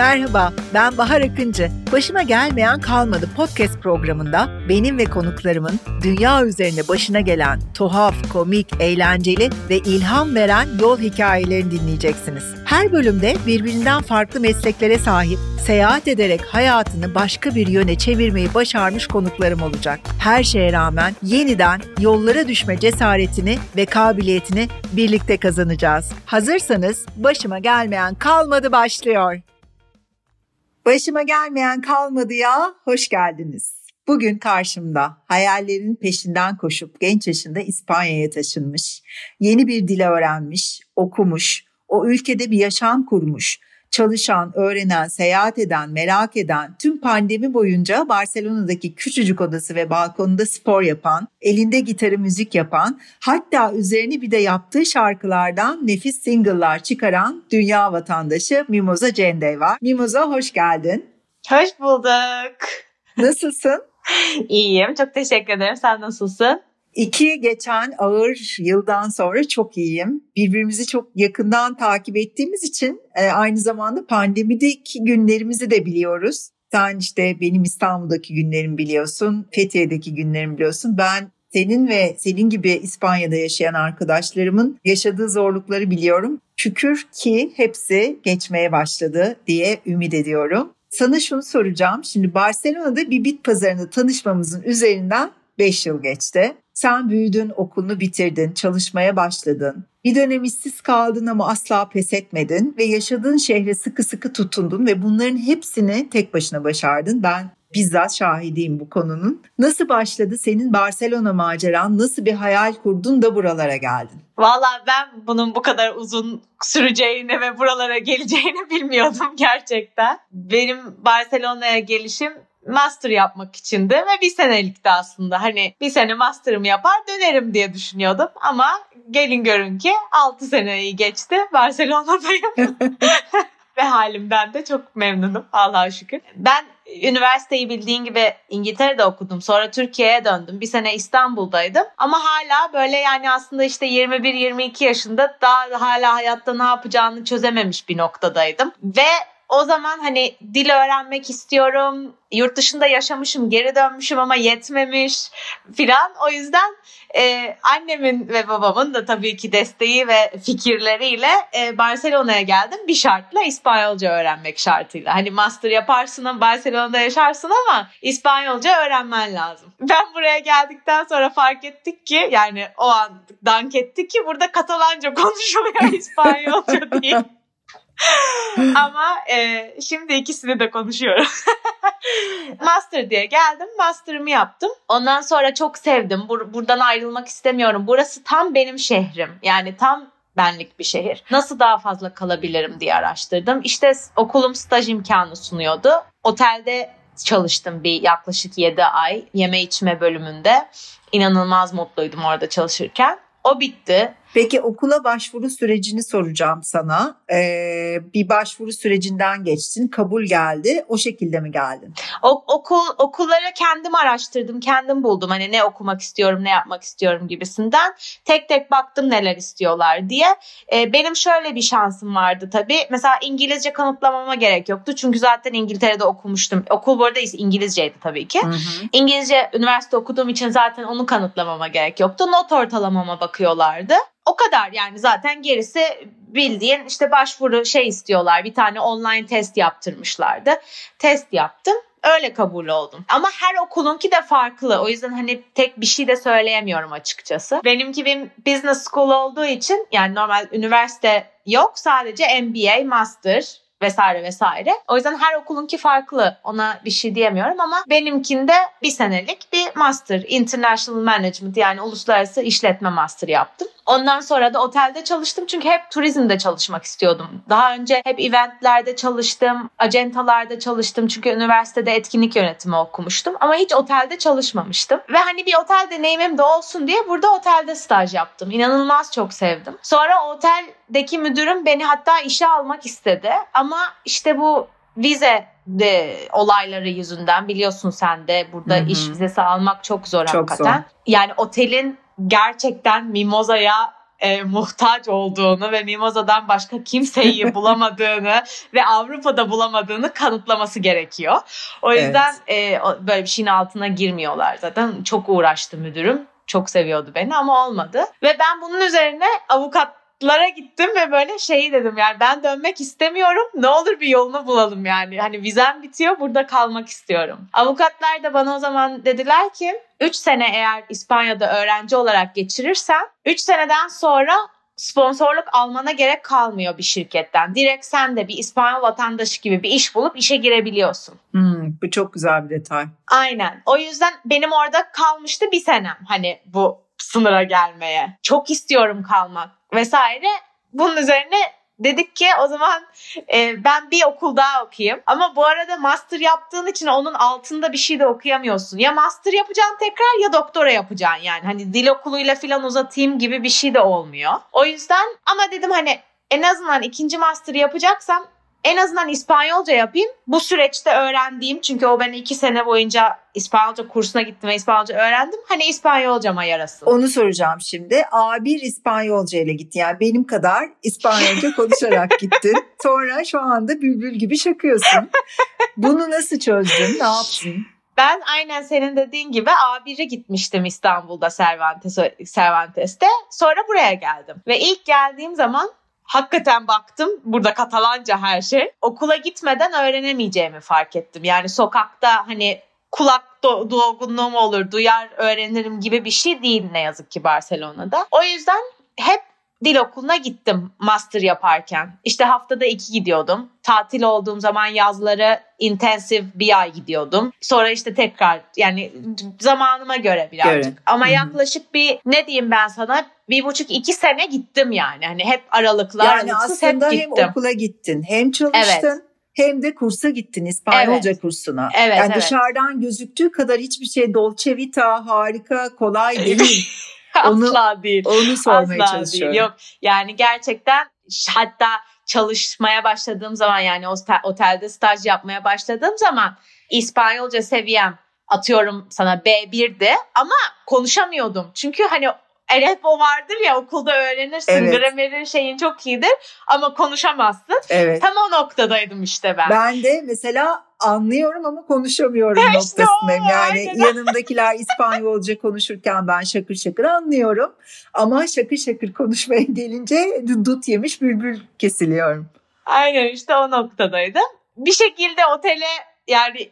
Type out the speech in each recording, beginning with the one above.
Merhaba, ben Bahar Akıncı. Başıma gelmeyen kalmadı podcast programında benim ve konuklarımın dünya üzerinde başına gelen tuhaf, komik, eğlenceli ve ilham veren yol hikayelerini dinleyeceksiniz. Her bölümde birbirinden farklı mesleklere sahip, seyahat ederek hayatını başka bir yöne çevirmeyi başarmış konuklarım olacak. Her şeye rağmen yeniden yollara düşme cesaretini ve kabiliyetini birlikte kazanacağız. Hazırsanız başıma gelmeyen kalmadı başlıyor. Başıma gelmeyen kalmadı ya, hoş geldiniz. Bugün karşımda hayallerin peşinden koşup genç yaşında İspanya'ya taşınmış, yeni bir dil öğrenmiş, okumuş, o ülkede bir yaşam kurmuş, çalışan, öğrenen, seyahat eden, merak eden, tüm pandemi boyunca Barcelona'daki küçücük odası ve balkonunda spor yapan, elinde gitarı müzik yapan, hatta üzerine bir de yaptığı şarkılardan nefis single'lar çıkaran dünya vatandaşı Mimoza Cendey var. Mimoza hoş geldin. Hoş bulduk. Nasılsın? İyiyim. Çok teşekkür ederim. Sen nasılsın? İki geçen ağır yıldan sonra çok iyiyim. Birbirimizi çok yakından takip ettiğimiz için e, aynı zamanda pandemideki günlerimizi de biliyoruz. Sen işte benim İstanbul'daki günlerimi biliyorsun, Fethiye'deki günlerimi biliyorsun. Ben senin ve senin gibi İspanya'da yaşayan arkadaşlarımın yaşadığı zorlukları biliyorum. Şükür ki hepsi geçmeye başladı diye ümit ediyorum. Sana şunu soracağım. Şimdi Barcelona'da bir bit pazarında tanışmamızın üzerinden 5 yıl geçti. Sen büyüdün, okulunu bitirdin, çalışmaya başladın. Bir dönem işsiz kaldın ama asla pes etmedin ve yaşadığın şehre sıkı sıkı tutundun ve bunların hepsini tek başına başardın. Ben bizzat şahidiyim bu konunun. Nasıl başladı senin Barcelona maceran? Nasıl bir hayal kurdun da buralara geldin? Valla ben bunun bu kadar uzun süreceğini ve buralara geleceğini bilmiyordum gerçekten. Benim Barcelona'ya gelişim master yapmak içindi ve bir senelikti aslında. Hani bir sene master'ımı yapar dönerim diye düşünüyordum ama gelin görün ki 6 seneyi geçti Barcelona'dayım. ve halimden de çok memnunum Allah'a şükür. Ben üniversiteyi bildiğin gibi İngiltere'de okudum. Sonra Türkiye'ye döndüm. Bir sene İstanbul'daydım. Ama hala böyle yani aslında işte 21-22 yaşında daha hala hayatta ne yapacağını çözememiş bir noktadaydım. Ve o zaman hani dil öğrenmek istiyorum. Yurt dışında yaşamışım, geri dönmüşüm ama yetmemiş filan. O yüzden e, annemin ve babamın da tabii ki desteği ve fikirleriyle e, Barcelona'ya geldim. Bir şartla İspanyolca öğrenmek şartıyla. Hani master yaparsın Barcelona'da yaşarsın ama İspanyolca öğrenmen lazım. Ben buraya geldikten sonra fark ettik ki yani o an dank ettik ki burada Katalanca konuşuluyor İspanyolca değil. Ama e, şimdi ikisini de konuşuyorum. Master diye geldim. Master'ımı yaptım. Ondan sonra çok sevdim. Bur- buradan ayrılmak istemiyorum. Burası tam benim şehrim. Yani tam benlik bir şehir. Nasıl daha fazla kalabilirim diye araştırdım. İşte okulum staj imkanı sunuyordu. Otelde çalıştım bir yaklaşık 7 ay yeme içme bölümünde. İnanılmaz mutluydum orada çalışırken. O bitti. Peki okula başvuru sürecini soracağım sana. Ee, bir başvuru sürecinden geçtin, kabul geldi. O şekilde mi geldin? O, okul okullara kendim araştırdım, kendim buldum. Hani ne okumak istiyorum, ne yapmak istiyorum gibisinden. Tek tek baktım neler istiyorlar diye. Ee, benim şöyle bir şansım vardı tabii. Mesela İngilizce kanıtlamama gerek yoktu. Çünkü zaten İngiltere'de okumuştum. Okul bu arada İngilizceydi tabii ki. Hı hı. İngilizce üniversite okuduğum için zaten onu kanıtlamama gerek yoktu. Not ortalamama bakıyorlardı. O kadar yani zaten gerisi bildiğin işte başvuru şey istiyorlar. Bir tane online test yaptırmışlardı. Test yaptım. Öyle kabul oldum. Ama her okulunki de farklı. O yüzden hani tek bir şey de söyleyemiyorum açıkçası. Benimki bir business school olduğu için yani normal üniversite yok. Sadece MBA, master vesaire vesaire. O yüzden her okulunki farklı. Ona bir şey diyemiyorum ama benimkinde bir senelik bir master. International Management yani uluslararası işletme master yaptım. Ondan sonra da otelde çalıştım çünkü hep turizmde çalışmak istiyordum. Daha önce hep eventlerde çalıştım, acentalarda çalıştım çünkü üniversitede etkinlik yönetimi okumuştum ama hiç otelde çalışmamıştım. Ve hani bir otel deneyimim de olsun diye burada otelde staj yaptım. İnanılmaz çok sevdim. Sonra oteldeki müdürüm beni hatta işe almak istedi ama işte bu vize de olayları yüzünden biliyorsun sen de burada Hı-hı. iş vizesi almak çok zor çok hakikaten. Zor. Yani otelin gerçekten Mimoza'ya e, muhtaç olduğunu ve Mimoza'dan başka kimseyi bulamadığını ve Avrupa'da bulamadığını kanıtlaması gerekiyor. O yüzden evet. e, böyle bir şeyin altına girmiyorlar zaten. Çok uğraştı müdürüm. Çok seviyordu beni ama olmadı. Ve ben bunun üzerine avukat lara gittim ve böyle şeyi dedim yani ben dönmek istemiyorum. Ne olur bir yolunu bulalım yani. Hani vizem bitiyor burada kalmak istiyorum. Avukatlar da bana o zaman dediler ki 3 sene eğer İspanya'da öğrenci olarak geçirirsen 3 seneden sonra sponsorluk almana gerek kalmıyor bir şirketten. Direkt sen de bir İspanyol vatandaşı gibi bir iş bulup işe girebiliyorsun. Hmm, bu çok güzel bir detay. Aynen. O yüzden benim orada kalmıştı bir senem hani bu sınıra gelmeye. Çok istiyorum kalmak vesaire. Bunun üzerine dedik ki o zaman e, ben bir okul daha okuyayım. Ama bu arada master yaptığın için onun altında bir şey de okuyamıyorsun. Ya master yapacaksın tekrar ya doktora yapacaksın yani. Hani dil okuluyla falan uzatayım gibi bir şey de olmuyor. O yüzden ama dedim hani en azından ikinci master yapacaksam en azından İspanyolca yapayım. Bu süreçte öğrendiğim çünkü o ben iki sene boyunca İspanyolca kursuna gittim ve İspanyolca öğrendim. Hani İspanyolcama yarasın. Onu soracağım şimdi. A1 İspanyolca ile gitti. Yani benim kadar İspanyolca konuşarak gittin. Sonra şu anda bülbül gibi şakıyorsun. Bunu nasıl çözdün? Ne yaptın? Ben aynen senin dediğin gibi A1'e gitmiştim İstanbul'da Cervantes, Cervantes'te. Sonra buraya geldim. Ve ilk geldiğim zaman hakikaten baktım burada Katalanca her şey. Okula gitmeden öğrenemeyeceğimi fark ettim. Yani sokakta hani kulak do- dolgunluğum olur, duyar öğrenirim gibi bir şey değil ne yazık ki Barcelona'da. O yüzden hep dil okuluna gittim master yaparken. İşte haftada iki gidiyordum. Tatil olduğum zaman yazları intensif bir ay gidiyordum. Sonra işte tekrar yani zamanıma göre birazcık. Göre. Ama Hı-hı. yaklaşık bir ne diyeyim ben sana bir buçuk iki sene gittim yani. Hani hep aralıklı yani aralıksız hep gittim. hem okula gittin hem çalıştın. Evet hem de kursa gittin İspanyolca evet. kursuna. Evet, yani evet. dışarıdan gözüktüğü kadar hiçbir şey dolce vita harika kolay değil. Asla onu, değil. Onu sormaya Asla çalışıyorum. Değil. Yok yani gerçekten hatta çalışmaya başladığım zaman yani otelde staj yapmaya başladığım zaman İspanyolca seviyem atıyorum sana B1'di ama konuşamıyordum. Çünkü hani hep o vardır ya okulda öğrenirsin evet. gramerin şeyin çok iyidir ama konuşamazsın. Evet. Tam o noktadaydım işte ben. Ben de mesela anlıyorum ama konuşamıyorum işte noktasındayım. O, yani aynen. yanımdakiler İspanyolca konuşurken ben şakır şakır anlıyorum. Ama şakır şakır konuşmaya gelince dut yemiş bülbül kesiliyorum. Aynen işte o noktadaydım. Bir şekilde otele yani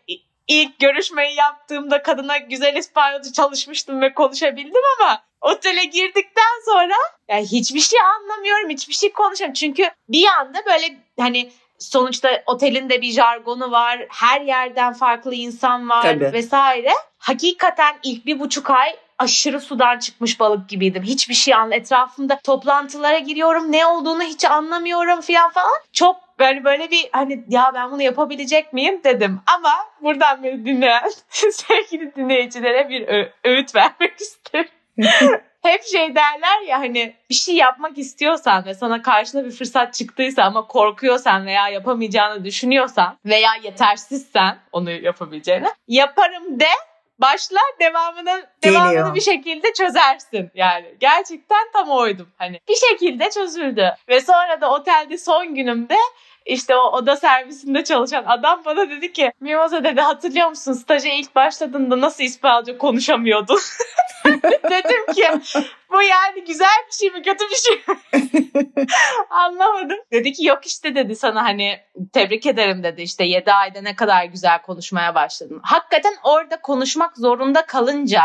ilk görüşmeyi yaptığımda kadına güzel İspanyolca çalışmıştım ve konuşabildim ama otele girdikten sonra yani hiçbir şey anlamıyorum, hiçbir şey konuşamıyorum. Çünkü bir anda böyle hani sonuçta otelin de bir jargonu var. Her yerden farklı insan var Tabii. vesaire. Hakikaten ilk bir buçuk ay aşırı sudan çıkmış balık gibiydim. Hiçbir şey an etrafımda toplantılara giriyorum. Ne olduğunu hiç anlamıyorum falan falan. Çok böyle böyle bir hani ya ben bunu yapabilecek miyim dedim. Ama buradan beni dinleyen sevgili dinleyicilere bir öğüt vermek isterim. hep şey derler ya hani bir şey yapmak istiyorsan ve sana karşına bir fırsat çıktıysa ama korkuyorsan veya yapamayacağını düşünüyorsan veya yetersizsen onu yapabileceğine yaparım de başla devamını devamını bir şekilde çözersin yani. Gerçekten tam oydum. Hani bir şekilde çözüldü. Ve sonra da otelde son günümde işte o oda servisinde çalışan adam bana dedi ki Mimoza dedi hatırlıyor musun staja ilk başladığında nasıl İspanyolca konuşamıyordun? Dedim ki bu yani güzel bir şey mi kötü bir şey mi? Anlamadım. Dedi ki yok işte dedi sana hani tebrik ederim dedi işte 7 ayda ne kadar güzel konuşmaya başladın. Hakikaten orada konuşmak zorunda kalınca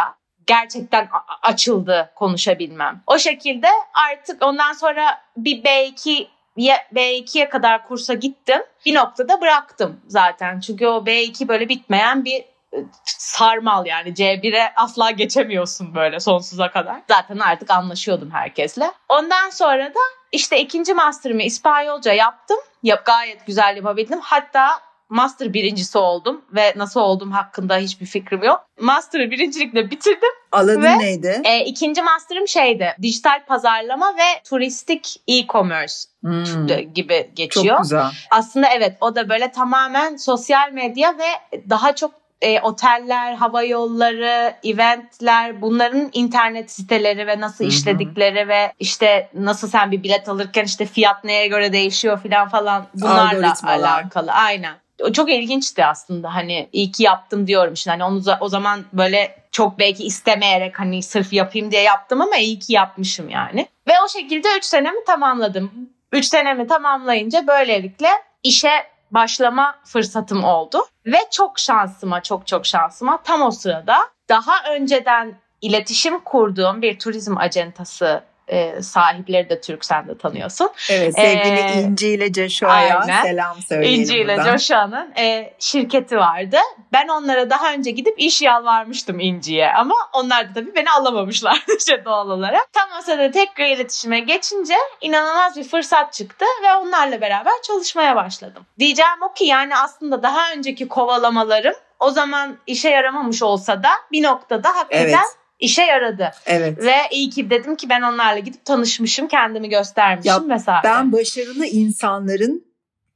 gerçekten açıldı konuşabilmem. O şekilde artık ondan sonra bir B2 B2'ye kadar kursa gittim. Bir noktada bıraktım zaten. Çünkü o B2 böyle bitmeyen bir e, sarmal yani C1'e asla geçemiyorsun böyle sonsuza kadar. Zaten artık anlaşıyordum herkesle. Ondan sonra da işte ikinci master'ımı İspanyolca yaptım. Yap, gayet güzel yapabildim. Hatta master birincisi oldum ve nasıl oldum hakkında hiçbir fikrim yok. Master'ı birincilikle bitirdim. Alanın ve, neydi? E, ikinci master'ım şeydi. Dijital pazarlama ve turistik e-commerce hmm. gibi geçiyor. Çok güzel. Aslında evet o da böyle tamamen sosyal medya ve daha çok e, oteller, hava yolları, eventler bunların internet siteleri ve nasıl Hı hı. işledikleri ve işte nasıl sen bir bilet alırken işte fiyat neye göre değişiyor falan falan bunlarla alakalı. Aynen. Çok ilginçti aslında hani iyi ki yaptım diyorum şimdi hani onu o zaman böyle çok belki istemeyerek hani sırf yapayım diye yaptım ama iyi ki yapmışım yani. Ve o şekilde 3 senemi tamamladım. 3 senemi tamamlayınca böylelikle işe başlama fırsatım oldu. Ve çok şansıma çok çok şansıma tam o sırada daha önceden iletişim kurduğum bir turizm acentası e, sahipleri de Türk sen de tanıyorsun. Evet sevgili Ee, İnci ile Joshua'ya aynen. selam söyleyelim İnci ile. Joshua'nın e, şirketi vardı. Ben onlara daha önce gidip iş yalvarmıştım İnci'ye ama onlar da tabii beni alamamışlardı işte doğal olarak. Tam o sırada tekrar iletişime geçince inanılmaz bir fırsat çıktı ve onlarla beraber çalışmaya başladım. Diyeceğim o ki yani aslında daha önceki kovalamalarım o zaman işe yaramamış olsa da bir noktada hakikaten Evet. İşe yaradı. Evet. Ve iyi ki dedim ki ben onlarla gidip tanışmışım, kendimi göstermişim vesaire. Ben başarılı insanların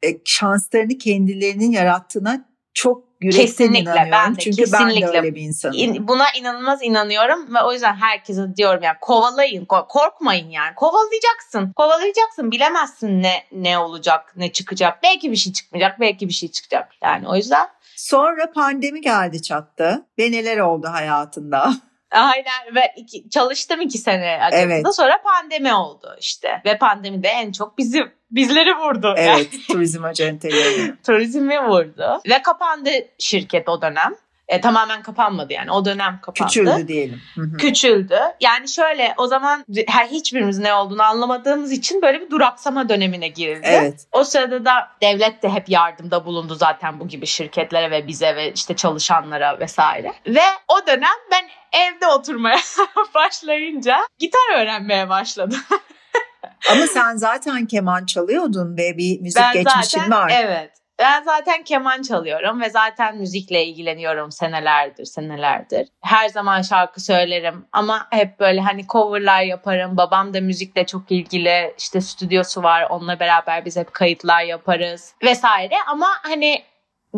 e, şanslarını kendilerinin yarattığına çok yürekten Kesinlikle, inanıyorum. ben de, Çünkü ben kesinlikle. de öyle bir insanım. İn- buna inanılmaz inanıyorum ve o yüzden herkese diyorum yani kovalayın, ko- korkmayın yani. Kovalayacaksın. Kovalayacaksın. Bilemezsin ne ne olacak, ne çıkacak. Belki bir şey çıkmayacak, belki bir şey çıkacak. Yani o yüzden Sonra pandemi geldi çattı ve neler oldu hayatında? Aynen ve iki, çalıştım iki sene. Evet. Sonra pandemi oldu işte. Ve pandemi de en çok bizi bizleri vurdu. Yani Evet turizm acenteleri. turizmi vurdu. Ve kapandı şirket o dönem. E, tamamen kapanmadı yani. O dönem kapandı. Küçüldü diyelim. Küçüldü. Yani şöyle o zaman her hiçbirimiz ne olduğunu anlamadığımız için böyle bir duraksama dönemine girildi. Evet. O sırada da devlet de hep yardımda bulundu zaten bu gibi şirketlere ve bize ve işte çalışanlara vesaire. Ve o dönem ben evde oturmaya başlayınca gitar öğrenmeye başladım. Ama sen zaten keman çalıyordun ve bir müzik ben geçmişin zaten var. evet. Ben zaten keman çalıyorum ve zaten müzikle ilgileniyorum senelerdir, senelerdir. Her zaman şarkı söylerim ama hep böyle hani coverlar yaparım. Babam da müzikle çok ilgili. işte stüdyosu var. Onunla beraber biz hep kayıtlar yaparız vesaire. Ama hani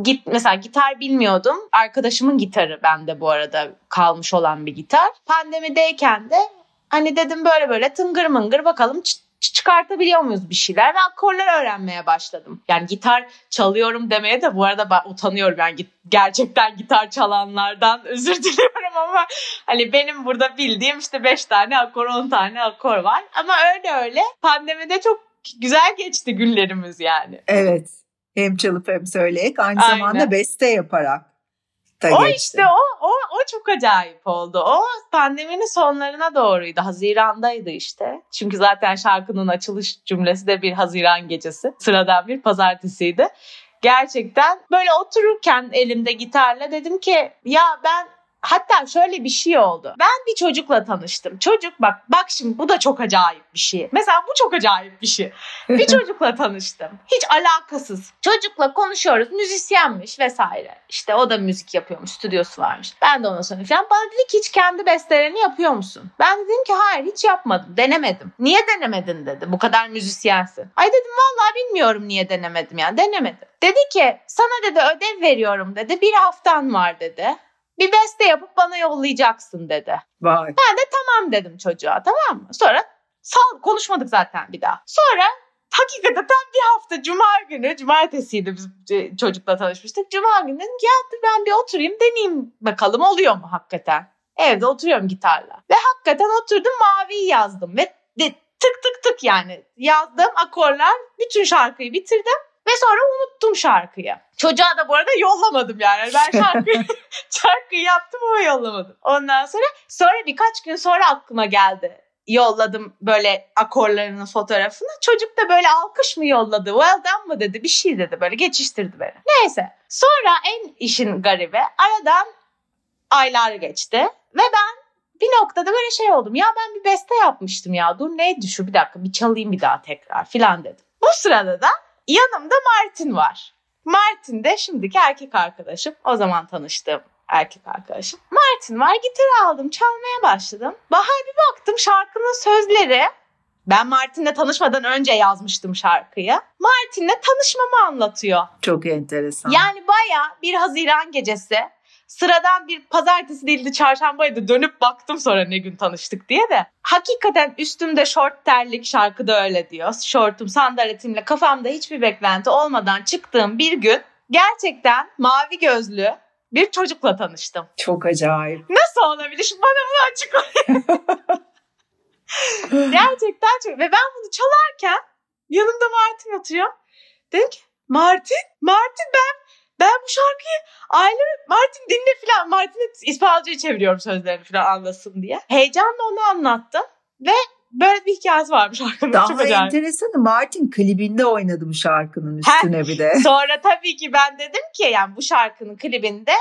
git mesela gitar bilmiyordum. Arkadaşımın gitarı bende bu arada kalmış olan bir gitar. Pandemideyken de hani dedim böyle böyle tıngır mıngır bakalım çıkartabiliyor muyuz bir şeyler ve akorlar öğrenmeye başladım. Yani gitar çalıyorum demeye de bu arada ben utanıyorum yani gerçekten gitar çalanlardan özür diliyorum ama hani benim burada bildiğim işte 5 tane akor 10 tane akor var ama öyle öyle pandemide çok güzel geçti günlerimiz yani. Evet. Hem çalıp hem söyleyerek aynı Aynen. zamanda beste yaparak da O geçti. işte o, o, o çok acayip oldu. O pandeminin sonlarına doğruydu. Hazirandaydı işte. Çünkü zaten şarkının açılış cümlesi de bir Haziran gecesi. Sıradan bir pazartesiydi. Gerçekten böyle otururken elimde gitarla dedim ki ya ben Hatta şöyle bir şey oldu. Ben bir çocukla tanıştım. Çocuk bak bak şimdi bu da çok acayip bir şey. Mesela bu çok acayip bir şey. Bir çocukla tanıştım. Hiç alakasız. Çocukla konuşuyoruz. Müzisyenmiş vesaire. İşte o da müzik yapıyormuş. Stüdyosu varmış. Ben de ona sonra falan. Bana dedi ki hiç kendi bestelerini yapıyor musun? Ben de dedim ki hayır hiç yapmadım. Denemedim. Niye denemedin dedi. Bu kadar müzisyensin. Ay dedim vallahi bilmiyorum niye denemedim yani. Denemedim. Dedi ki sana dedi ödev veriyorum dedi. Bir haftan var dedi. Bir beste yapıp bana yollayacaksın dedi. Vay. Ben de tamam dedim çocuğa tamam mı? Sonra sal konuşmadık zaten bir daha. Sonra hakikaten tam bir hafta cuma günü cumartesiydi biz çocukla tanışmıştık. Cuma günü ya ben bir oturayım deneyeyim bakalım oluyor mu hakikaten. Evde oturuyorum gitarla. Ve hakikaten oturdum maviyi yazdım ve de, tık tık tık yani yazdım akorlar bütün şarkıyı bitirdim. Ve sonra unuttum şarkıyı. Çocuğa da bu arada yollamadım yani. Ben şarkıyı, şarkıyı yaptım ama yollamadım. Ondan sonra sonra birkaç gün sonra aklıma geldi. Yolladım böyle akorlarının fotoğrafını. Çocuk da böyle alkış mı yolladı? Well done mı dedi? Bir şey dedi böyle geçiştirdi beni. Neyse. Sonra en işin garibi aradan aylar geçti. Ve ben bir noktada böyle şey oldum. Ya ben bir beste yapmıştım ya. Dur neydi şu bir dakika bir çalayım bir daha tekrar filan dedim. Bu sırada da yanımda Martin var. Martin de şimdiki erkek arkadaşım. O zaman tanıştığım erkek arkadaşım. Martin var gitar aldım çalmaya başladım. Bahar bir baktım şarkının sözleri. Ben Martin'le tanışmadan önce yazmıştım şarkıyı. Martin'le tanışmamı anlatıyor. Çok enteresan. Yani baya bir Haziran gecesi sıradan bir pazartesi değildi çarşambaydı dönüp baktım sonra ne gün tanıştık diye de. Hakikaten üstümde şort terlik şarkıda öyle diyor. Şortum sandaletimle kafamda hiçbir beklenti olmadan çıktığım bir gün gerçekten mavi gözlü bir çocukla tanıştım. Çok acayip. Nasıl olabilir? Şimdi bana bunu açıklayın. gerçekten çok. Ve ben bunu çalarken yanımda Martin oturuyor. Dedim ki Martin, Martin ben ben bu şarkıyı aylar Martin dinle filan. Martin'e İspanyolca'ya çeviriyorum sözlerini filan anlasın diye. Heyecanla onu anlattım ve böyle bir hikayesi varmış şarkının. Daha Çok acayip. enteresan Martin klibinde oynadı bu şarkının üstüne bir de. Sonra tabii ki ben dedim ki yani bu şarkının klibinde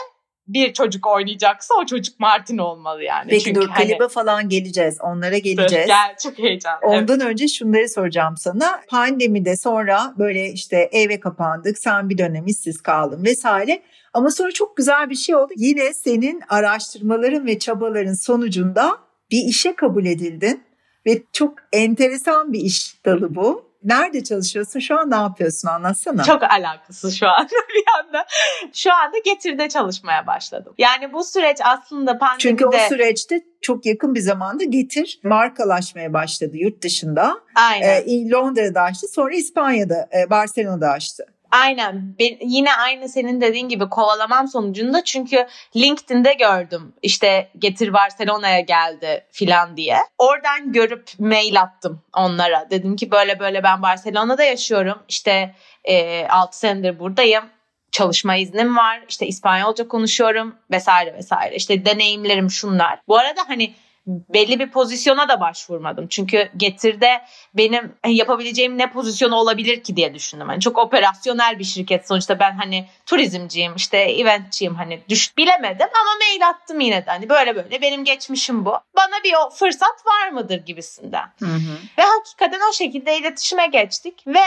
bir çocuk oynayacaksa o çocuk Martin olmalı yani. Peki Çünkü dur hani- klibe falan geleceğiz. Onlara geleceğiz. Gel çok heyecanlı. Evet. Ondan önce şunları soracağım sana. Pandemide sonra böyle işte eve kapandık. Sen bir dönem işsiz kaldın vesaire. Ama sonra çok güzel bir şey oldu. Yine senin araştırmaların ve çabaların sonucunda bir işe kabul edildin. Ve çok enteresan bir iş dalı bu. Nerede çalışıyorsun? Şu an ne yapıyorsun? Anlatsana. Çok alakasız şu anda bir anda. Şu anda Getir'de çalışmaya başladım. Yani bu süreç aslında pandemide... Çünkü o süreçte çok yakın bir zamanda Getir markalaşmaya başladı yurt dışında. Aynen. Ee, Londra'da açtı. Sonra İspanya'da, e, Barcelona'da açtı. Aynen. Ben, yine aynı senin dediğin gibi kovalamam sonucunda çünkü LinkedIn'de gördüm. İşte Getir Barcelona'ya geldi filan diye. Oradan görüp mail attım onlara. Dedim ki böyle böyle ben Barcelona'da yaşıyorum. İşte e, 6 senedir buradayım. Çalışma iznim var. İşte İspanyolca konuşuyorum vesaire vesaire. İşte deneyimlerim şunlar. Bu arada hani belli bir pozisyona da başvurmadım. Çünkü Getir'de benim yapabileceğim ne pozisyonu olabilir ki diye düşündüm. Yani çok operasyonel bir şirket sonuçta ben hani turizmciyim işte eventçiyim hani düş bilemedim ama mail attım yine de hani böyle böyle benim geçmişim bu. Bana bir o fırsat var mıdır gibisinden. Hı hı. Ve hakikaten o şekilde iletişime geçtik ve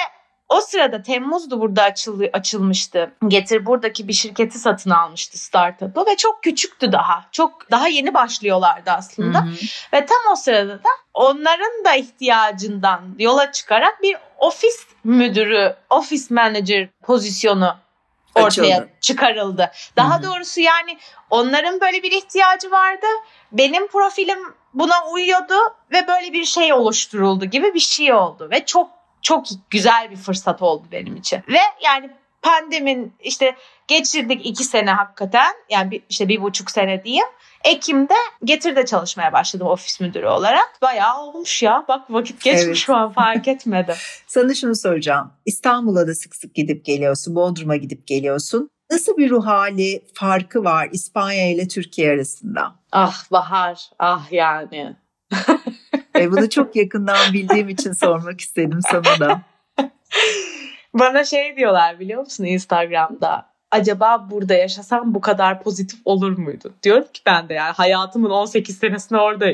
o sırada Temmuz'du burada açıl, açılmıştı. Getir buradaki bir şirketi satın almıştı startup'ı ve çok küçüktü daha. Çok daha yeni başlıyorlardı aslında. Hı hı. Ve tam o sırada da onların da ihtiyacından yola çıkarak bir ofis müdürü, ofis manager pozisyonu ortaya Açıldı. çıkarıldı. Daha Hı hı. doğrusu yani onların böyle bir ihtiyacı vardı. Benim profilim buna uyuyordu ve böyle bir şey oluşturuldu gibi bir şey oldu ve çok çok güzel bir fırsat oldu benim için. Ve yani pandemin işte geçirdik iki sene hakikaten yani bir, işte bir buçuk sene diyeyim. Ekim'de Getir'de çalışmaya başladım ofis müdürü olarak. Bayağı olmuş ya. Bak vakit geçmiş Evet. şu an fark etmedim. Sana şunu soracağım. İstanbul'a da sık sık gidip geliyorsun. Bodrum'a gidip geliyorsun. Nasıl bir ruh hali farkı var İspanya ile Türkiye arasında? ah Bahar, ah yani. Bunu çok yakından bildiğim için sormak istedim sana da. Bana şey diyorlar biliyor musun Instagram'da? Acaba burada yaşasam bu kadar pozitif olur muydu? Diyorum ki ben de yani hayatımın 18 senesini orada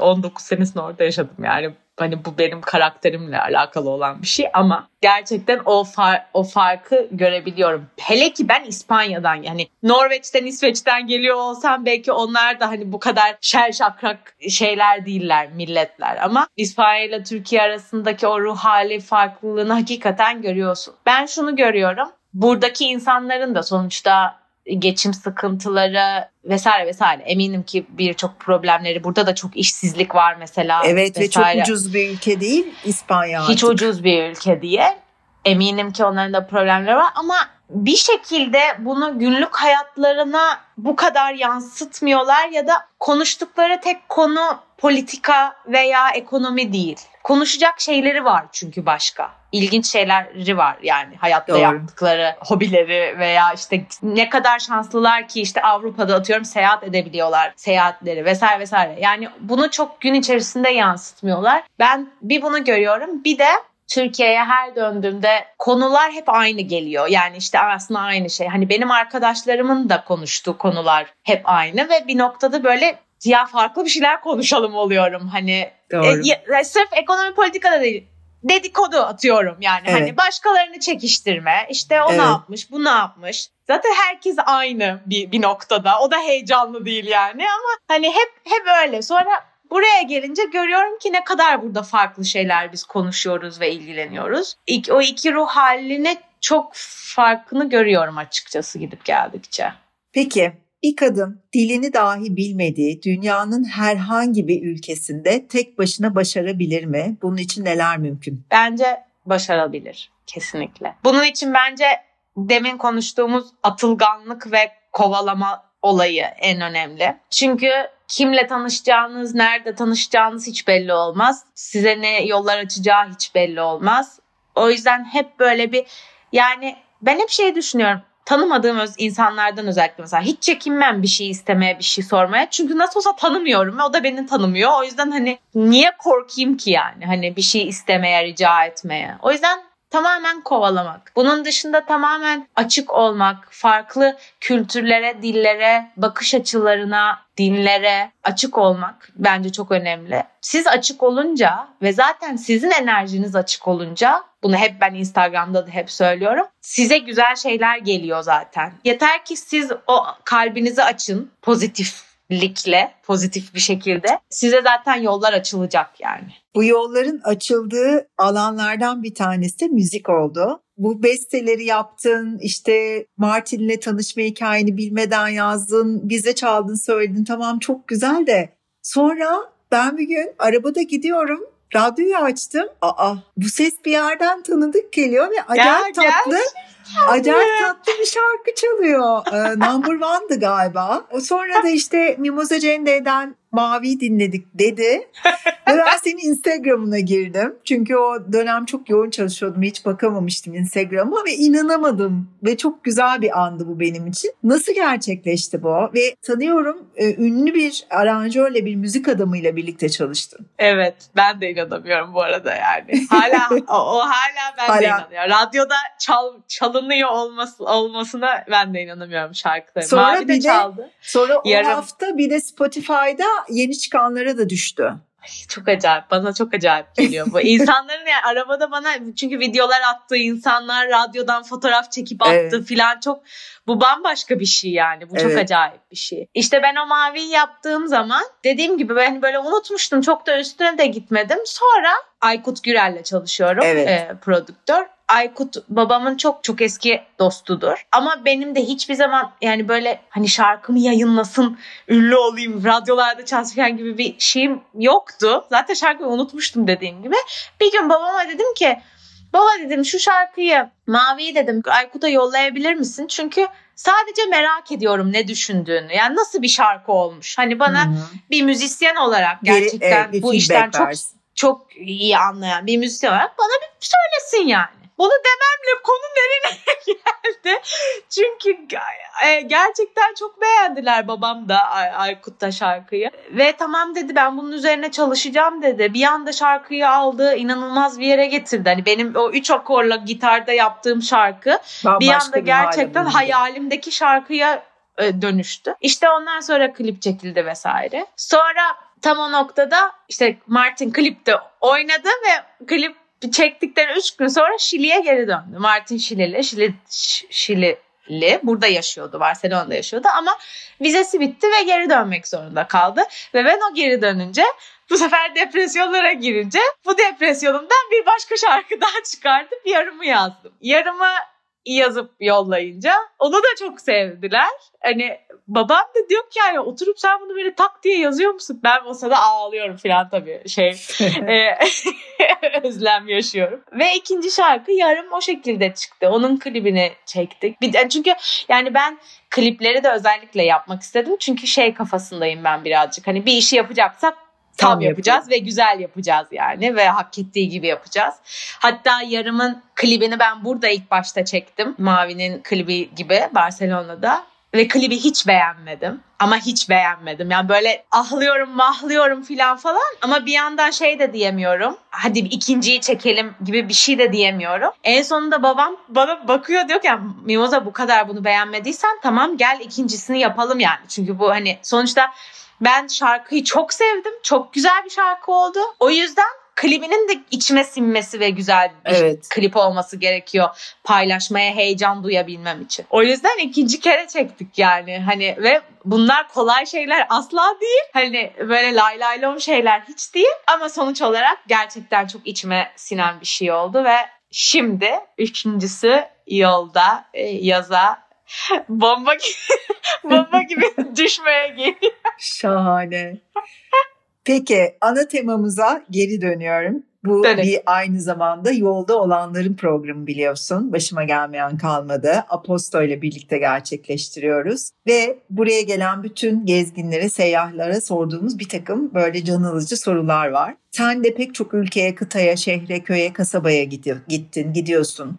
19 senesini orada yaşadım yani. Hani bu benim karakterimle alakalı olan bir şey ama gerçekten o far, o farkı görebiliyorum. Hele ki ben İspanya'dan yani Norveç'ten İsveç'ten geliyor olsam belki onlar da hani bu kadar şer şakrak şeyler değiller milletler ama İspanya ile Türkiye arasındaki o ruh hali farklılığını hakikaten görüyorsun. Ben şunu görüyorum. Buradaki insanların da sonuçta geçim sıkıntıları vesaire vesaire eminim ki birçok problemleri burada da çok işsizlik var mesela Evet ve çok vesaire. ucuz bir ülke değil İspanya hiç artık. ucuz bir ülke diye eminim ki onların da problemleri var ama bir şekilde bunu günlük hayatlarına bu kadar yansıtmıyorlar ya da konuştukları tek konu politika veya ekonomi değil. Konuşacak şeyleri var çünkü başka. İlginç şeyleri var yani hayatta Doğru. yaptıkları hobileri veya işte ne kadar şanslılar ki işte Avrupa'da atıyorum seyahat edebiliyorlar seyahatleri vesaire vesaire. Yani bunu çok gün içerisinde yansıtmıyorlar. Ben bir bunu görüyorum bir de Türkiye'ye her döndüğümde konular hep aynı geliyor. Yani işte aslında aynı şey. Hani benim arkadaşlarımın da konuştuğu konular hep aynı ve bir noktada böyle ya farklı bir şeyler konuşalım oluyorum. Hani Doğru. e, ya- sırf ekonomi politikada değil dedikodu atıyorum yani Evet. hani başkalarını çekiştirme işte o Evet. ne yapmış bu ne yapmış zaten herkes aynı bir, bir noktada o da heyecanlı değil yani ama hani hep hep öyle sonra buraya gelince görüyorum ki ne kadar burada farklı şeyler biz konuşuyoruz ve ilgileniyoruz İk, o iki ruh halini çok farkını görüyorum açıkçası gidip geldikçe. Peki Bir kadın dilini dahi bilmediği dünyanın herhangi bir ülkesinde tek başına başarabilir mi? Bunun için neler mümkün? Bence başarabilir kesinlikle. Bunun için bence demin konuştuğumuz atılganlık ve kovalama olayı en önemli. Çünkü kimle tanışacağınız, nerede tanışacağınız hiç belli olmaz. Size ne yollar açacağı hiç belli olmaz. O yüzden hep böyle bir yani ben hep şey düşünüyorum tanımadığım insanlardan özellikle mesela hiç çekinmem bir şey istemeye, bir şey sormaya. Çünkü nasıl olsa tanımıyorum ve o da beni tanımıyor. O yüzden hani niye korkayım ki yani hani bir şey istemeye, rica etmeye. O yüzden tamamen kovalamak. Bunun dışında tamamen açık olmak, farklı kültürlere, dillere, bakış açılarına, dinlere açık olmak bence çok önemli. Siz açık olunca ve zaten sizin enerjiniz açık olunca bunu hep ben Instagram'da da hep söylüyorum. Size güzel şeyler geliyor zaten. Yeter ki siz o kalbinizi açın pozitif likle pozitif bir şekilde size zaten yollar açılacak yani. Bu yolların açıldığı alanlardan bir tanesi de müzik oldu. Bu besteleri yaptın, işte Martin'le tanışma hikayeni bilmeden yazdın, bize çaldın, söyledin. Tamam çok güzel de sonra ben bir gün arabada gidiyorum radyoyu açtım. Aa bu ses bir yerden tanıdık geliyor ve acayip Gel, tatlı. Acayip tatlı bir şarkı çalıyor. Ee, number one'dı galiba. O sonra da işte Mimosa Cende'den Mavi dinledik dedi. Ve ben senin Instagram'ına girdim. Çünkü o dönem çok yoğun çalışıyordum. Hiç bakamamıştım Instagram'a ve inanamadım. Ve çok güzel bir andı bu benim için. Nasıl gerçekleşti bu? Ve tanıyorum e, ünlü bir aranjörle bir müzik adamıyla birlikte çalıştın. Evet ben de inanamıyorum bu arada yani. Hala o, o hala ben Hala. de inanıyorum. Radyoda çal, çalınıyor olması, olmasına ben de inanamıyorum şarkıları. Sonra Mavi bir de- çaldı. Sonra Yarım- o hafta bir de Spotify'da yeni çıkanlara da düştü. Çok acayip. Bana çok acayip geliyor bu. İnsanların yani arabada bana çünkü videolar attı insanlar radyodan fotoğraf çekip attı Evet. filan çok bu bambaşka bir şey yani. Bu çok Evet. acayip bir şey. İşte ben o maviyi yaptığım zaman dediğim gibi ben böyle unutmuştum. Çok da üstüne de gitmedim. Sonra Aykut Gürel'le çalışıyorum. Evet. e, prodüktör. Aykut babamın çok çok eski dostudur. Ama benim de hiçbir zaman yani böyle hani şarkımı yayınlasın, ünlü olayım, radyolarda çalsın falan gibi bir şeyim yoktu. Zaten şarkıyı unutmuştum dediğim gibi. Bir gün babama dedim ki baba dedim şu şarkıyı Mavi'yi dedim Aykut'a yollayabilir misin? Çünkü sadece merak ediyorum ne düşündüğünü. Yani nasıl bir şarkı olmuş? Hani bana Hı hı. bir müzisyen olarak Geri- gerçekten evet, bir bu işten feedback çok versin. Çok iyi anlayan bir müzisyen olarak bana bir söylesin yani. Bunu dememle konu nereye geldi? Çünkü e, gerçekten çok beğendiler babam da Ay- Aykut'ta şarkıyı. Ve tamam dedi ben bunun üzerine çalışacağım dedi. Bir anda şarkıyı aldı inanılmaz bir yere getirdi. Hani benim o üç akorla gitarda yaptığım şarkı bir Bambaşka anda gerçekten hayalimdeki şarkıya e, dönüştü. İşte ondan sonra klip çekildi vesaire. Sonra tam o noktada işte Martin klipte oynadı ve klip çektikten 3 gün sonra Şili'ye geri döndü. Martin Şilili, Şili, Şilili burada yaşıyordu, Barcelona'da yaşıyordu ama vizesi bitti ve geri dönmek zorunda kaldı. Ve ben o geri dönünce bu sefer depresyonlara girince bu depresyonumdan bir başka şarkı daha çıkartıp yarımı yazdım. Yarımı yazıp yollayınca onu da çok sevdiler. Hani babam da diyor ki yani oturup sen bunu böyle tak diye yazıyor musun? Ben o sırada ağlıyorum falan tabii şey e, özlem yaşıyorum. Ve ikinci şarkı yarım o şekilde çıktı. Onun klibini çektik. Bir, çünkü yani ben klipleri de özellikle yapmak istedim. Çünkü şey kafasındayım ben birazcık. Hani bir işi yapacaksak tam, Tam yapacağız ve güzel yapacağız yani ve hak ettiği gibi yapacağız. Hatta yarımın klibini ben burada ilk başta çektim. Mavi'nin klibi gibi Barcelona'da. Ve klibi hiç beğenmedim. Ama hiç beğenmedim. Yani böyle ahlıyorum mahlıyorum filan falan. Ama bir yandan şey de diyemiyorum. Hadi bir ikinciyi çekelim gibi bir şey de diyemiyorum. En sonunda babam bana bakıyor diyor ki "Ya Mimoza bu kadar bunu beğenmediysen tamam gel ikincisini yapalım yani. Çünkü bu hani sonuçta ben şarkıyı çok sevdim. Çok güzel bir şarkı oldu. O yüzden klibinin de içime sinmesi ve güzel bir Evet. klip olması gerekiyor. Paylaşmaya heyecan duyabilmem için. O yüzden ikinci kere çektik yani. Hani ve bunlar kolay şeyler asla değil. Hani böyle lay lay lom şeyler hiç değil. Ama sonuç olarak gerçekten çok içime sinen bir şey oldu ve şimdi üçüncüsü yolda e, yaza bomba gibi, bomba gibi düşmeye geliyor. Şahane. Peki ana temamıza geri dönüyorum. Bu Evet. bir aynı zamanda yolda olanların programı biliyorsun. Başıma gelmeyen kalmadı. Aposto ile birlikte gerçekleştiriyoruz. Ve buraya gelen bütün gezginlere, seyyahlara sorduğumuz bir takım böyle can alıcı sorular var. Sen de pek çok ülkeye, kıtaya, şehre, köye, kasabaya gittin, gidiyorsun.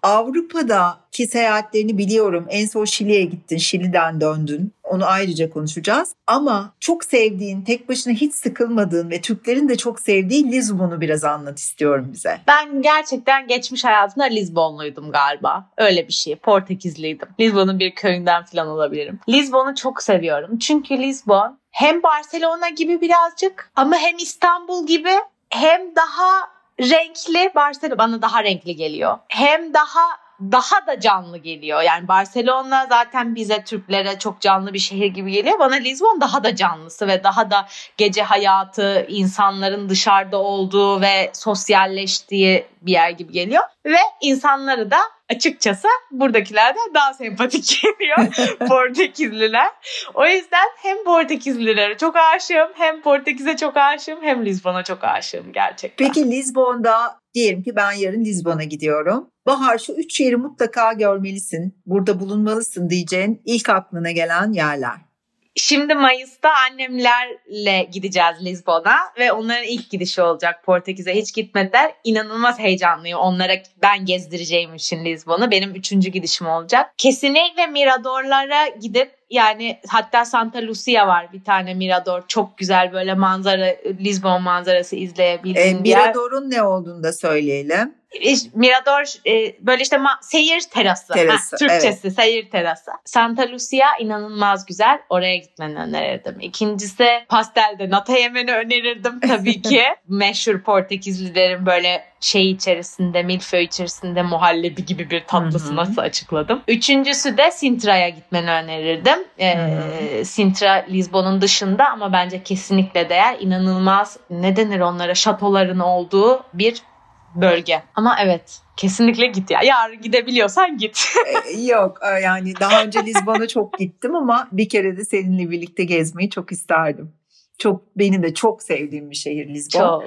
Avrupa'daki seyahatlerini biliyorum. En son Şili'ye gittin, Şili'den döndün. Onu ayrıca konuşacağız. Ama çok sevdiğin, tek başına hiç sıkılmadığın ve Türklerin de çok sevdiği Lizbon'u biraz anlat istiyorum bize. Ben gerçekten geçmiş hayatımda Lizbonluydum galiba. Öyle bir şey. Portekizliydim. Lizbon'un bir köyünden falan olabilirim. Lizbon'u çok seviyorum. Çünkü Lizbon hem Barcelona gibi birazcık ama hem İstanbul gibi hem daha renkli. Barcelona bana daha renkli geliyor. Hem daha daha da canlı geliyor. Yani Barcelona zaten bize Türklere çok canlı bir şehir gibi geliyor. Bana Lizbon daha da canlısı ve daha da gece hayatı, insanların dışarıda olduğu ve sosyalleştiği bir yer gibi geliyor. Ve insanları da açıkçası buradakilerden daha sempatik geliyor Portekizliler. O yüzden hem Portekizlilere çok aşığım, hem Portekiz'e çok aşığım, hem Lizbon'a çok aşığım gerçekten. Peki Lizbon'da diyelim ki ben yarın Lizbon'a gidiyorum. Bahar şu üç yeri mutlaka görmelisin, burada bulunmalısın diyeceğin ilk aklına gelen yerler. Şimdi Mayıs'ta annemlerle gideceğiz Lizbon'a ve onların ilk gidişi olacak Portekiz'e. Hiç gitmediler. İnanılmaz heyecanlıyım onlara ben gezdireceğim için Lizbon'u. Benim üçüncü gidişim olacak. Kesinlikle Mirador'lara gidip yani hatta Santa Lucia var bir tane Mirador. Çok güzel böyle manzara, Lizbon manzarası izleyebildiğin E, bir yer. Mirador'un ne olduğunu da söyleyelim. Mirador e, böyle işte ma- seyir terası. Terası, Heh, Türkçesi seyir terası. Santa Lucia inanılmaz güzel. Oraya gitmeni önerirdim. İkincisi pastelde nata yemeni önerirdim tabii ki. Meşhur Portekizlilerin böyle şey içerisinde, milföy içerisinde muhallebi gibi bir tatlısı Hı hı. nasıl açıkladım. Üçüncüsü de Sintra'ya gitmeni önerirdim. Ee, Sintra Lizbon'un dışında ama bence kesinlikle değer. İnanılmaz ne denir onlara şatoların olduğu bir bölge. Ama evet kesinlikle git ya. Yarın gidebiliyorsan git. E, Yok e, yani daha önce Lizbon'a çok gittim ama bir kere de seninle birlikte gezmeyi çok isterdim. Çok benim de çok sevdiğim bir şehir Lizbon. Çok.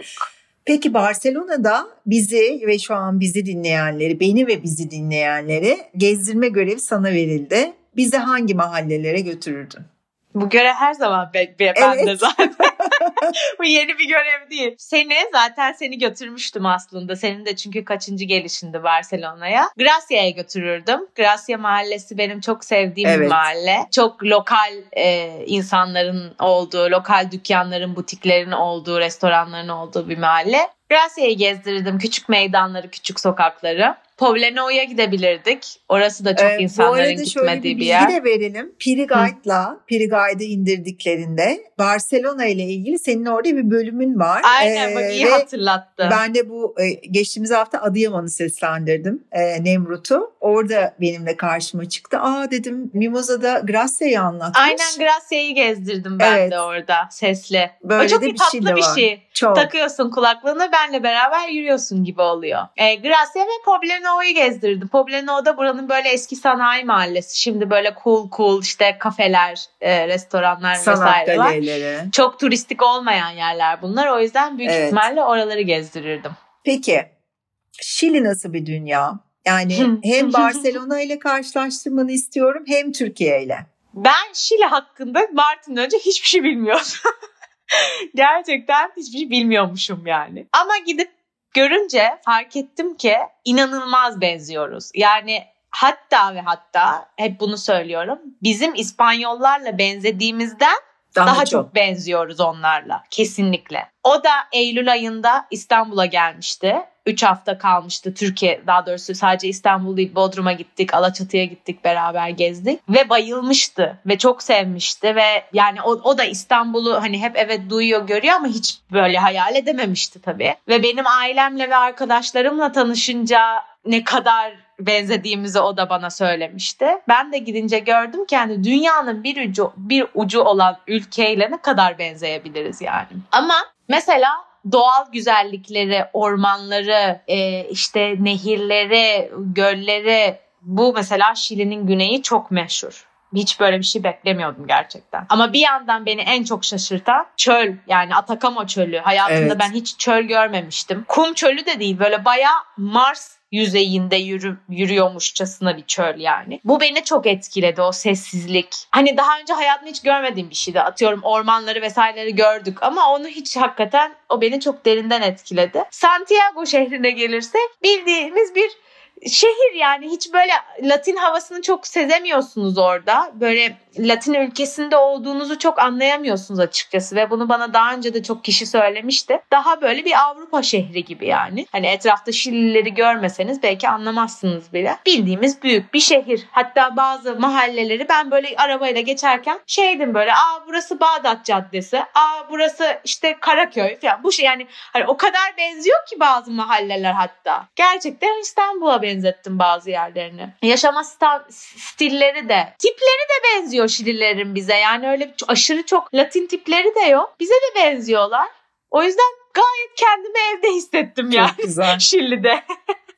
Peki Barcelona'da bizi ve şu an bizi dinleyenleri, beni ve bizi dinleyenleri gezdirme görevi sana verildi. Bizi hangi mahallelere götürürdün? Bu görev her zaman be, be, Evet. bende zaten. Bu yeni bir görev değil. Seni zaten seni götürmüştüm aslında. Senin de çünkü kaçıncı gelişindi Barcelona'ya. Gracia'ya götürürdüm. Gracia mahallesi benim çok sevdiğim bir Evet. mahalle. Çok lokal e, insanların olduğu, lokal dükkanların, butiklerin olduğu, restoranların olduğu bir mahalle. Gracia'yı gezdirirdim. Küçük meydanları, küçük sokakları. Pobleno'ya gidebilirdik. Orası da çok Ee, bu insanların arada şöyle gitmediği bir bir, bilgi yer. de verelim. Piriguide'la Piriguide'ı indirdiklerinde Barcelona ile ilgili senin orada bir bölümün var. Aynen bak Ee, iyi ve hatırlattı. Ben de bu e, geçtiğimiz hafta Adıyaman'ı seslendirdim. E, Nemrut'u. Orada benimle karşıma çıktı. Aa dedim Mimoza'da Gracia'yı anlatmış. Aynen Gracia'yı gezdirdim ben Evet. de orada sesli. Böyle o çok de iyi bir şey tatlı de bir var. şey. Çok. Takıyorsun kulaklığını benle beraber yürüyorsun gibi oluyor. E, Gracia ve Pobleno'yu gezdirdim. Pobleno'da buranın böyle eski sanayi mahallesi. Şimdi böyle cool cool işte kafeler, e, restoranlar Sanat vesaire var. galerileri. Çok turistik olmayan yerler bunlar. O yüzden büyük Evet. ihtimalle oraları gezdirirdim. Peki Şili nasıl bir dünya? Yani hem Barcelona ile karşılaştırmanı istiyorum hem Türkiye ile. Ben Şili hakkında Martin önce hiçbir şey bilmiyordum. Gerçekten hiçbir şey bilmiyormuşum yani. Ama gidip görünce fark ettim ki inanılmaz benziyoruz. Yani hatta ve hatta hep bunu söylüyorum. Bizim İspanyollarla benzediğimizden Daha, daha, çok. çok. benziyoruz onlarla kesinlikle. O da Eylül ayında İstanbul'a gelmişti. 3 hafta kalmıştı Türkiye daha doğrusu sadece İstanbul değil Bodrum'a gittik Alaçatı'ya gittik beraber gezdik ve bayılmıştı ve çok sevmişti ve yani o, o da İstanbul'u hani hep evet duyuyor görüyor ama hiç böyle hayal edememişti tabii. Ve benim ailemle ve arkadaşlarımla tanışınca ne kadar benzediğimizi o da bana söylemişti. Ben de gidince gördüm ki yani dünyanın bir ucu bir ucu olan ülkeyle ne kadar benzeyebiliriz yani. Ama mesela doğal güzellikleri, ormanları, e, işte nehirleri, gölleri Bu mesela Şili'nin güneyi çok meşhur. Hiç böyle bir şey beklemiyordum gerçekten. Ama bir yandan beni en çok şaşırtan çöl yani Atakama çölü. Hayatımda Evet. ben hiç çöl görmemiştim. Kum çölü de değil böyle bayağı Mars yüzeyinde yürü, yürüyormuşçasına bir çöl yani. Bu beni çok etkiledi o sessizlik. Hani daha önce hayatımda hiç görmediğim bir şeydi. Atıyorum ormanları vesaireleri gördük ama onu hiç hakikaten o beni çok derinden etkiledi. Santiago şehrine gelirsek bildiğimiz bir şehir yani hiç böyle Latin havasını çok sezemiyorsunuz orada. Böyle Latin ülkesinde olduğunuzu çok anlayamıyorsunuz açıkçası ve bunu bana daha önce de çok kişi söylemişti. Daha böyle bir Avrupa şehri gibi yani. Hani etrafta Şilileri görmeseniz belki anlamazsınız bile. Bildiğimiz büyük bir şehir. Hatta bazı mahalleleri ben böyle arabayla geçerken şeydim böyle aa burası Bağdat Caddesi. Aa burası işte Karaköy falan. Bu şey yani hani o kadar benziyor ki bazı mahalleler hatta. Gerçekten İstanbul'a benzettim bazı yerlerini. Yaşama stilleri de, tipleri de benziyor Şililerin bize. Yani öyle aşırı çok Latin tipleri de yok. Bize de benziyorlar. O yüzden gayet kendimi evde hissettim yani Çok güzel. Şili'de.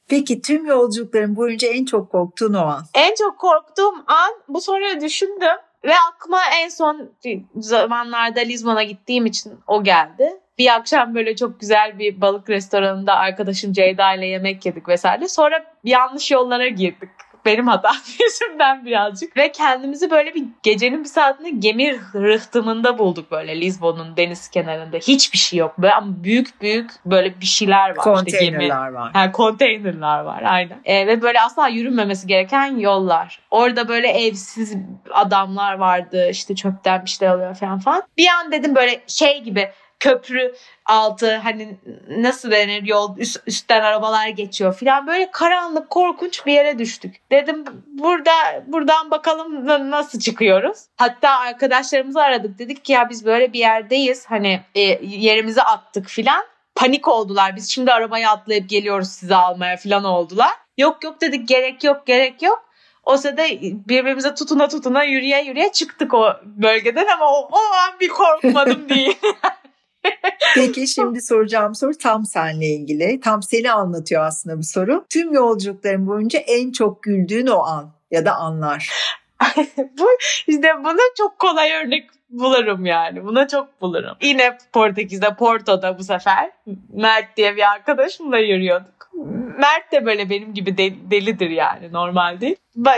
Peki tüm yolculukların boyunca en çok korktuğun o an? En çok korktuğum an bu soruyu düşündüm. Ve aklıma en son zamanlarda Lizbon'a gittiğim için o geldi. Bir akşam böyle çok güzel bir balık restoranında arkadaşım Ceyda ile yemek yedik vesaire. Sonra yanlış yollara girdik. Benim hatam yüzümden birazcık. Ve kendimizi böyle bir gecenin bir saatinde gemi rıhtımında bulduk böyle Lizbon'un deniz kenarında. Hiçbir şey yok. Böyle ama büyük büyük böyle bir şeyler var. işte gemi. Konteynerler var. Ha, konteynerlar var aynen. Ee, ve böyle asla yürünmemesi gereken yollar. Orada böyle evsiz adamlar vardı işte çöpten bir şeyler alıyor falan falan. Bir an dedim böyle şey gibi köprü altı hani nasıl denir yol üst- üstten arabalar geçiyor falan böyle karanlık korkunç bir yere düştük. Dedim burada buradan bakalım na- nasıl çıkıyoruz. Hatta arkadaşlarımızı aradık dedik ki ya biz böyle bir yerdeyiz hani e, yerimizi attık filan panik oldular. Biz şimdi arabaya atlayıp geliyoruz sizi almaya falan oldular. Yok yok dedik gerek yok gerek yok. O sırada birbirimize tutuna tutuna yürüye yürüye çıktık o bölgeden ama o, o an bir korkmadım değil. Peki şimdi soracağım soru tam seninle ilgili. Tam seni anlatıyor aslında bu soru. Tüm yolculukların boyunca en çok güldüğün o an ya da anlar. Bu işte buna çok kolay örnek bulurum yani. Buna çok bulurum. Yine Portekiz'de Porto'da bu sefer Mert diye bir arkadaşımla yürüyorduk. Mert de böyle benim gibi de- delidir yani normal değil.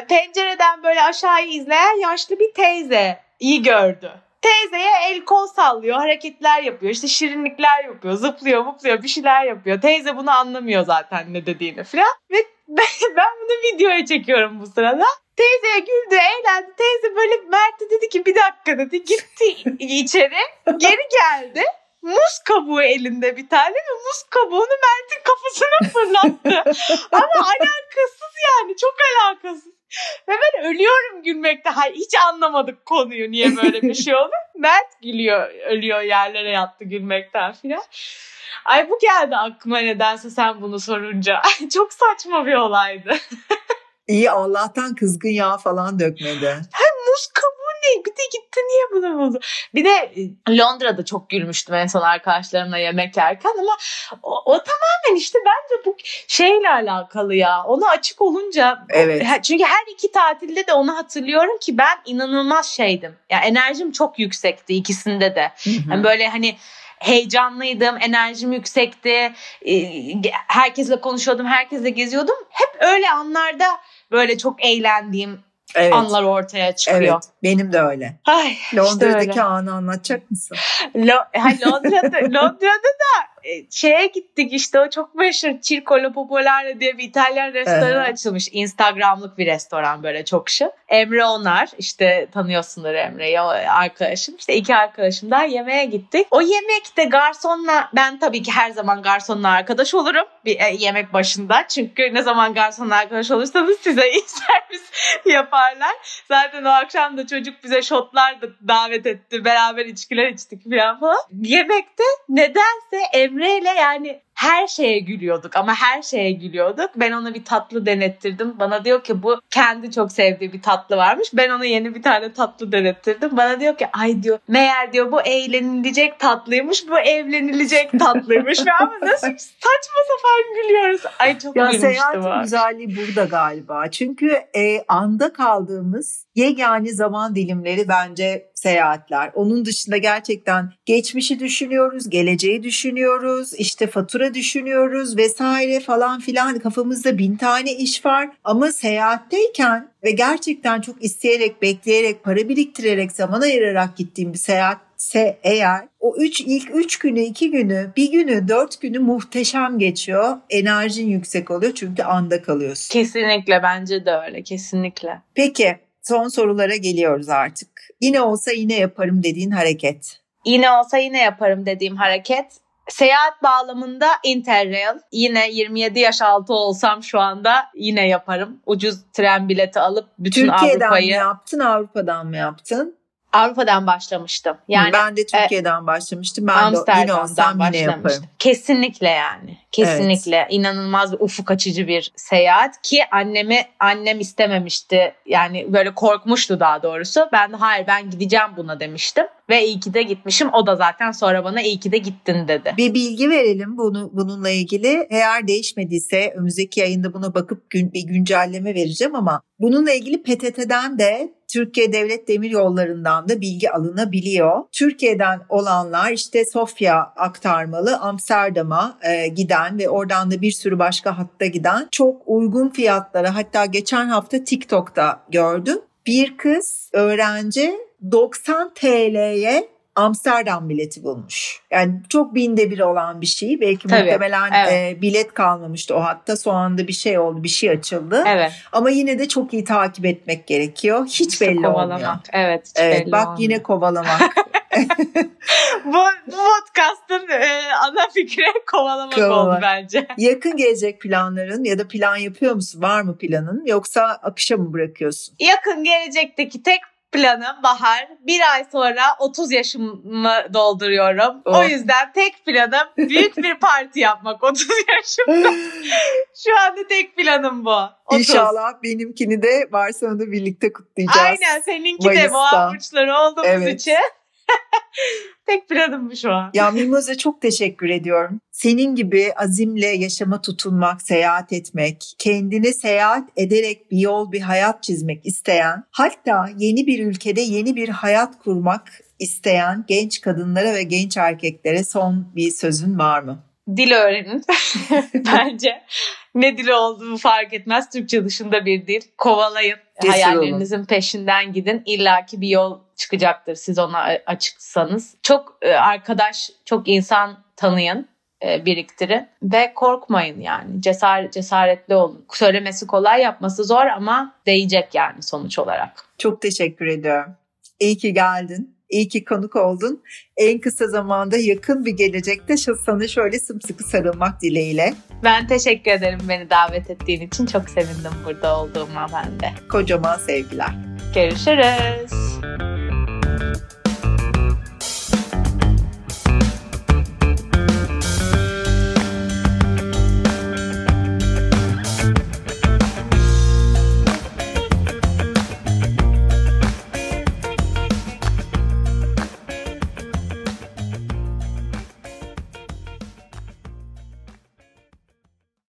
Pencereden böyle aşağıyı izleyen yaşlı bir teyze iyi gördü. Teyzeye el kol sallıyor, hareketler yapıyor, işte şirinlikler yapıyor, zıplıyor, mupluyor, bir şeyler yapıyor. Teyze bunu anlamıyor zaten ne dediğini falan. Ve ben bunu videoya çekiyorum bu sırada. Teyzeye güldü, eğlendi. Teyze böyle Mert'e dedi ki bir dakika dedi. Gitti içeri, geri geldi. Muz kabuğu elinde bir tane ve muz kabuğunu Mert'in kafasına fırlattı. Ama alakasız yani çok alakasız. Ve ben ölüyorum gülmekte. Hayır, hiç anlamadık konuyu niye böyle bir şey oldu. Mert gülüyor, ölüyor yerlere yattı gülmekten filan. Ay bu geldi aklıma nedense sen bunu sorunca. Çok saçma bir olaydı. İyi Allah'tan kızgın yağ falan dökmedi. Muz kabuğu ne? Bir de gitti niye bunu buldu? Bir de e, Londra'da çok gülmüştüm en son arkadaşlarımla yemek yerken ama o, o tamamen işte bence bu şeyle alakalı ya. Ona açık olunca Evet. Çünkü her iki tatilde de onu hatırlıyorum ki ben inanılmaz şeydim. Ya enerjim çok yüksekti ikisinde de. Hı hı. Yani böyle hani heyecanlıydım, enerjim yüksekti. e, Herkesle konuşuyordum, herkesle geziyordum. Hep öyle anlarda böyle çok eğlendiğim evet. anlar ortaya çıkıyor. Evet, benim de öyle. Ay, işte Londra'daki öyle. anı anlatacak mısın? Lo- Londra'da, Londra'da da şeye gittik işte o çok meşhur Circolo Popolare diye bir İtalyan restoranı Evet. açılmış. Instagramlık bir restoran böyle çok şık. Emre Onar işte tanıyorsundur Emre'yi o arkadaşım. İşte iki arkadaşımdan yemeğe gittik. O yemekte garsonla ben tabii ki her zaman garsonla arkadaş olurum bir e, yemek başında. Çünkü ne zaman garsonla arkadaş olursanız size iyi servis yaparlar. Zaten o akşam da çocuk bize şotlar da davet etti. Beraber içkiler içtik falan falan. Yemekte nedense Emre ile yani her şeye gülüyorduk ama her şeye gülüyorduk. Ben ona bir tatlı denettirdim. Bana diyor ki bu kendi çok sevdiği bir tatlı varmış. Ben ona yeni bir tane tatlı denettirdim. Bana diyor ki ay diyor meğer diyor bu eğlenilecek tatlıymış bu evlenilecek tatlıymış. Ve ama nasıl saçma sapan gülüyoruz. Ay çok Ya gülmüştüm. seyahatin o. güzelliği burada galiba. Çünkü e, anda kaldığımız yegane zaman dilimleri bence seyahatler. Onun dışında gerçekten geçmişi düşünüyoruz, geleceği düşünüyoruz, işte fatura düşünüyoruz vesaire falan filan kafamızda bin tane iş var. Ama seyahatteyken ve gerçekten çok isteyerek, bekleyerek, para biriktirerek, zaman ayırarak gittiğim bir seyahatse eğer o üç ilk üç günü, iki günü, bir günü, dört günü muhteşem geçiyor. Enerjin yüksek oluyor çünkü anda kalıyorsun. Kesinlikle bence de öyle kesinlikle. Peki son sorulara geliyoruz artık. Yine olsa yine yaparım dediğin hareket. Yine olsa yine yaparım dediğim hareket. Seyahat bağlamında Interrail. Yine 27 yaş altı olsam şu anda yine yaparım. Ucuz tren bileti alıp bütün Türkiye'den mi Avrupa'yı yaptın, Avrupa'dan mı yaptın? Avrupa'dan başlamıştım. Yani ben de Türkiye'den başlamıştım. Ben de yine olsam yine yaparım. başlamıştım. Kesinlikle yani. Kesinlikle inanılmaz bir ufuk açıcı bir seyahat ki annemi annem istememişti. Yani böyle korkmuştu daha doğrusu. Ben hayır ben gideceğim buna demiştim ve iyi ki de gitmişim. O da zaten sonra bana iyi ki de gittin dedi. Bir bilgi verelim bunu bununla ilgili. Eğer değişmediyse önümüzdeki yayında buna bakıp gün, bir güncelleme vereceğim ama bununla ilgili PTT'den de Türkiye Devlet Demir Yolları'ndan da bilgi alınabiliyor. Türkiye'den olanlar işte Sofya aktarmalı Amsterdam'a e, giden ve oradan da bir sürü başka hatta giden çok uygun fiyatlara hatta geçen hafta TikTok'ta gördüm. Bir kız öğrenci 90 TL'ye Amsterdam bileti bulmuş. Yani çok binde bir olan bir şey. Belki Tabii, muhtemelen evet. e, bilet kalmamıştı o hatta. Son anda bir şey oldu, bir şey açıldı. Evet. Ama yine de çok iyi takip etmek gerekiyor. Hiç işte belli kovalamak. olmuyor. Evet. hiç Evet, belli bak olmuyor. yine kovalamak. bu, bu podcast'ın e, ana fikri kovalamak Kovalamak. oldu bence. Yakın gelecek planların ya da plan yapıyor musun? Var mı planın? Yoksa akışa mı bırakıyorsun? Yakın gelecekteki tek planım Bahar. Bir ay sonra 30 yaşımı dolduruyorum. O Oh. yüzden tek planım büyük bir parti yapmak 30 yaşımda. Şu anda tek planım bu. 30. İnşallah benimkini de Barcelona'da birlikte kutlayacağız. Aynen seninki de Mayıs'ta. boğa burçları olduğumuz Evet. için. tek planım bu şu an. Ya Mimoza çok teşekkür ediyorum. Senin gibi azimle yaşama tutunmak, seyahat etmek, kendine seyahat ederek bir yol, bir hayat çizmek isteyen, hatta yeni bir ülkede yeni bir hayat kurmak isteyen genç kadınlara ve genç erkeklere son bir sözün var mı? Dil öğrenin. Bence ne dili olduğunu fark etmez. Türkçe dışında bir dil. Kovalayın. Cesur Hayallerinizin peşinden gidin. İlla ki bir yol çıkacaktır siz ona açıksanız. Çok e, arkadaş, çok insan tanıyın, e, biriktirin ve korkmayın yani. Cesaret, cesaretli olun. Söylemesi kolay, yapması zor ama değecek yani sonuç olarak. Çok teşekkür ediyorum. İyi ki geldin. İyi ki konuk oldun. En kısa zamanda yakın bir gelecekte sana şöyle sımsıkı sarılmak dileğiyle. Ben teşekkür ederim beni davet ettiğin için. Çok sevindim burada olduğuma ben de. Kocaman sevgiler. Görüşürüz.